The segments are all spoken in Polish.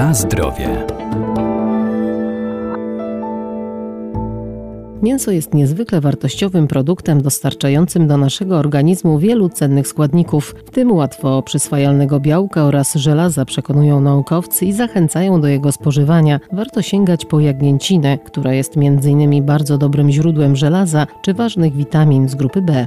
Na zdrowie. Mięso jest niezwykle wartościowym produktem dostarczającym do naszego organizmu wielu cennych składników, w tym łatwo przyswajalnego białka oraz żelaza, przekonują naukowcy i zachęcają do jego spożywania. Warto sięgać po jagnięcinę, która jest m.in. bardzo dobrym źródłem żelaza czy ważnych witamin z grupy B.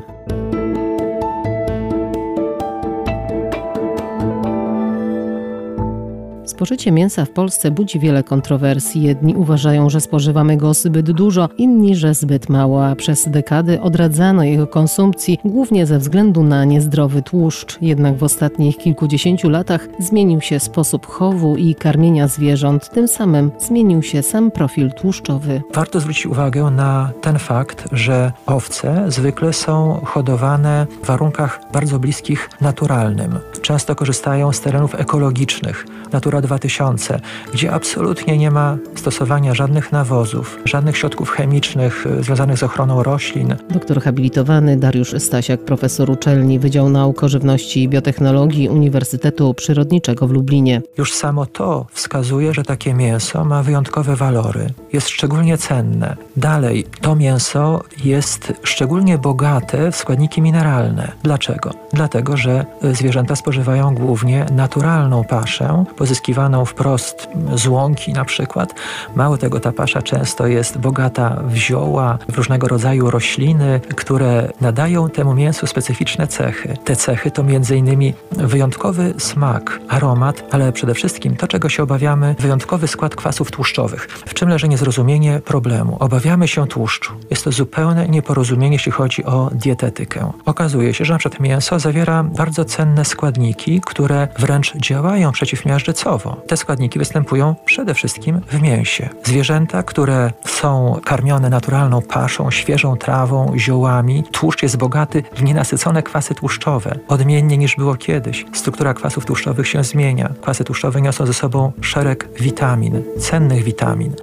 Spożycie mięsa w Polsce budzi wiele kontrowersji. Jedni uważają, że spożywamy go zbyt dużo, inni, że zbyt mało, a przez dekady odradzano jego konsumpcji głównie ze względu na niezdrowy tłuszcz. Jednak w ostatnich kilkudziesięciu latach zmienił się sposób chowu i karmienia zwierząt, tym samym zmienił się sam profil tłuszczowy. Warto zwrócić uwagę na ten fakt, że owce zwykle są hodowane w warunkach bardzo bliskich naturalnym. Często korzystają z terenów ekologicznych. Natura 2000, gdzie absolutnie nie ma stosowania żadnych nawozów, żadnych środków chemicznych y, związanych z ochroną roślin. Doktor habilitowany Dariusz Stasiak, profesor uczelni Wydział Nauk o Żywności i Biotechnologii Uniwersytetu Przyrodniczego w Lublinie. Już samo to wskazuje, że takie mięso ma wyjątkowe walory, jest szczególnie cenne. Dalej, to mięso jest szczególnie bogate w składniki mineralne. Dlaczego? Dlatego, że y, zwierzęta spożywają głównie naturalną paszę, pozyskiwaną pozyskiwaną wprost z łąki na przykład. Mało tego, ta pasza często jest bogata w zioła, w różnego rodzaju rośliny, które nadają temu mięsu specyficzne cechy. Te cechy to m.in. wyjątkowy smak, aromat, ale przede wszystkim to, czego się obawiamy, wyjątkowy skład kwasów tłuszczowych. W czym leży niezrozumienie problemu? Obawiamy się tłuszczu. Jest to zupełne nieporozumienie, jeśli chodzi o dietetykę. Okazuje się, że np. mięso zawiera bardzo cenne składniki, które wręcz działają przeciwmiażdżycowo te składniki występują przede wszystkim w mięsie. Zwierzęta, które są karmione naturalną paszą, świeżą trawą, ziołami, tłuszcz jest bogaty w nienasycone kwasy tłuszczowe, odmiennie niż było kiedyś. Struktura kwasów tłuszczowych się zmienia. Kwasy tłuszczowe niosą ze sobą szereg witamin, cennych witamin.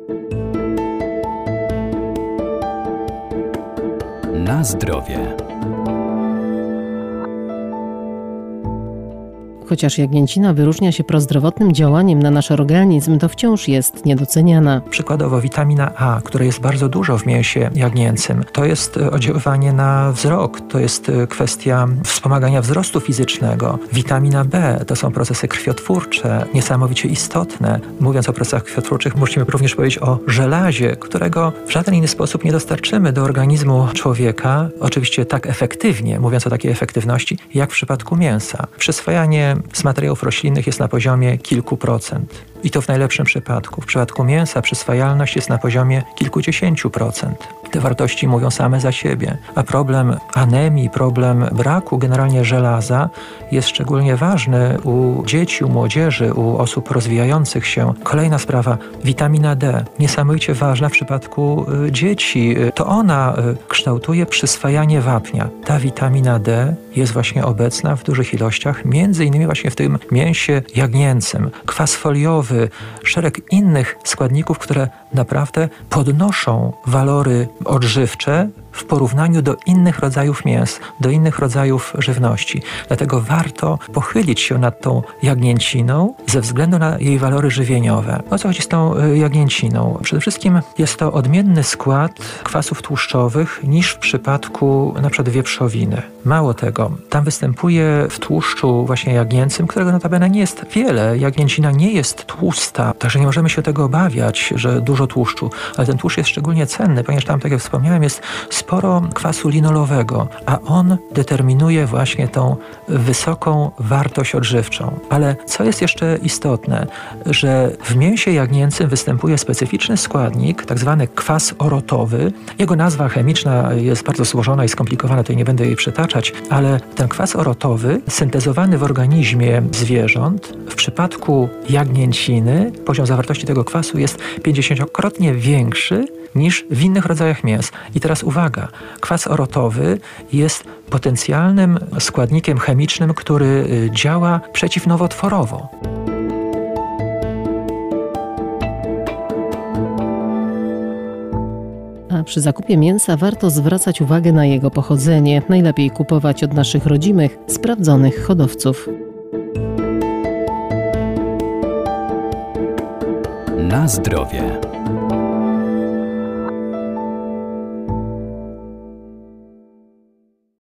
Na zdrowie. Chociaż jagnięcina wyróżnia się prozdrowotnym działaniem na nasz organizm, to wciąż jest niedoceniana. Przykładowo witamina A, której jest bardzo dużo w mięsie jagnięcym, to jest e, oddziaływanie na wzrok, to jest e, kwestia wspomagania wzrostu fizycznego. Witamina B to są procesy krwiotwórcze, niesamowicie istotne. Mówiąc o procesach krwiotwórczych, musimy również powiedzieć o żelazie, którego w żaden inny sposób nie dostarczymy do organizmu człowieka, oczywiście tak efektywnie, mówiąc o takiej efektywności, jak w przypadku mięsa. Przyswajanie z materiałów roślinnych jest na poziomie kilku procent. I to w najlepszym przypadku. W przypadku mięsa przyswajalność jest na poziomie kilkudziesięciu procent. Te wartości mówią same za siebie. A problem anemii, problem braku generalnie żelaza jest szczególnie ważny u dzieci, u młodzieży, u osób rozwijających się. Kolejna sprawa, witamina D. Niesamowicie ważna w przypadku y, dzieci. To ona y, kształtuje przyswajanie wapnia. Ta witamina D jest właśnie obecna w dużych ilościach, między innymi właśnie w tym mięsie jagnięcym. Kwas foliowy, szereg innych składników, które naprawdę podnoszą walory odżywcze w porównaniu do innych rodzajów mięs, do innych rodzajów żywności. Dlatego warto pochylić się nad tą jagnięciną ze względu na jej walory żywieniowe. O co chodzi z tą y, jagnięciną? Przede wszystkim jest to odmienny skład kwasów tłuszczowych niż w przypadku np. wieprzowiny. Mało tego, tam występuje w tłuszczu właśnie jagnięcym, którego notabene nie jest wiele. Jagnięcina nie jest tłusta, także nie możemy się tego obawiać, że dużo tłuszczu, ale ten tłuszcz jest szczególnie cenny, ponieważ tam, tak jak wspomniałem, jest sporo kwasu linolowego, a on determinuje właśnie tą wysoką wartość odżywczą. Ale co jest jeszcze istotne, że w mięsie jagnięcym występuje specyficzny składnik, tak zwany kwas orotowy. Jego nazwa chemiczna jest bardzo złożona i skomplikowana, tutaj nie będę jej przytaczać, ale ten kwas orotowy, syntezowany w organizmie zwierząt, w przypadku jagnięciny poziom zawartości tego kwasu jest 50-krotnie większy niż w innych rodzajach mięs. I teraz uwaga, kwas orotowy jest potencjalnym składnikiem chemicznym, który y, działa przeciwnowotworowo. A przy zakupie mięsa warto zwracać uwagę na jego pochodzenie. Najlepiej kupować od naszych rodzimych, sprawdzonych hodowców. Na zdrowie.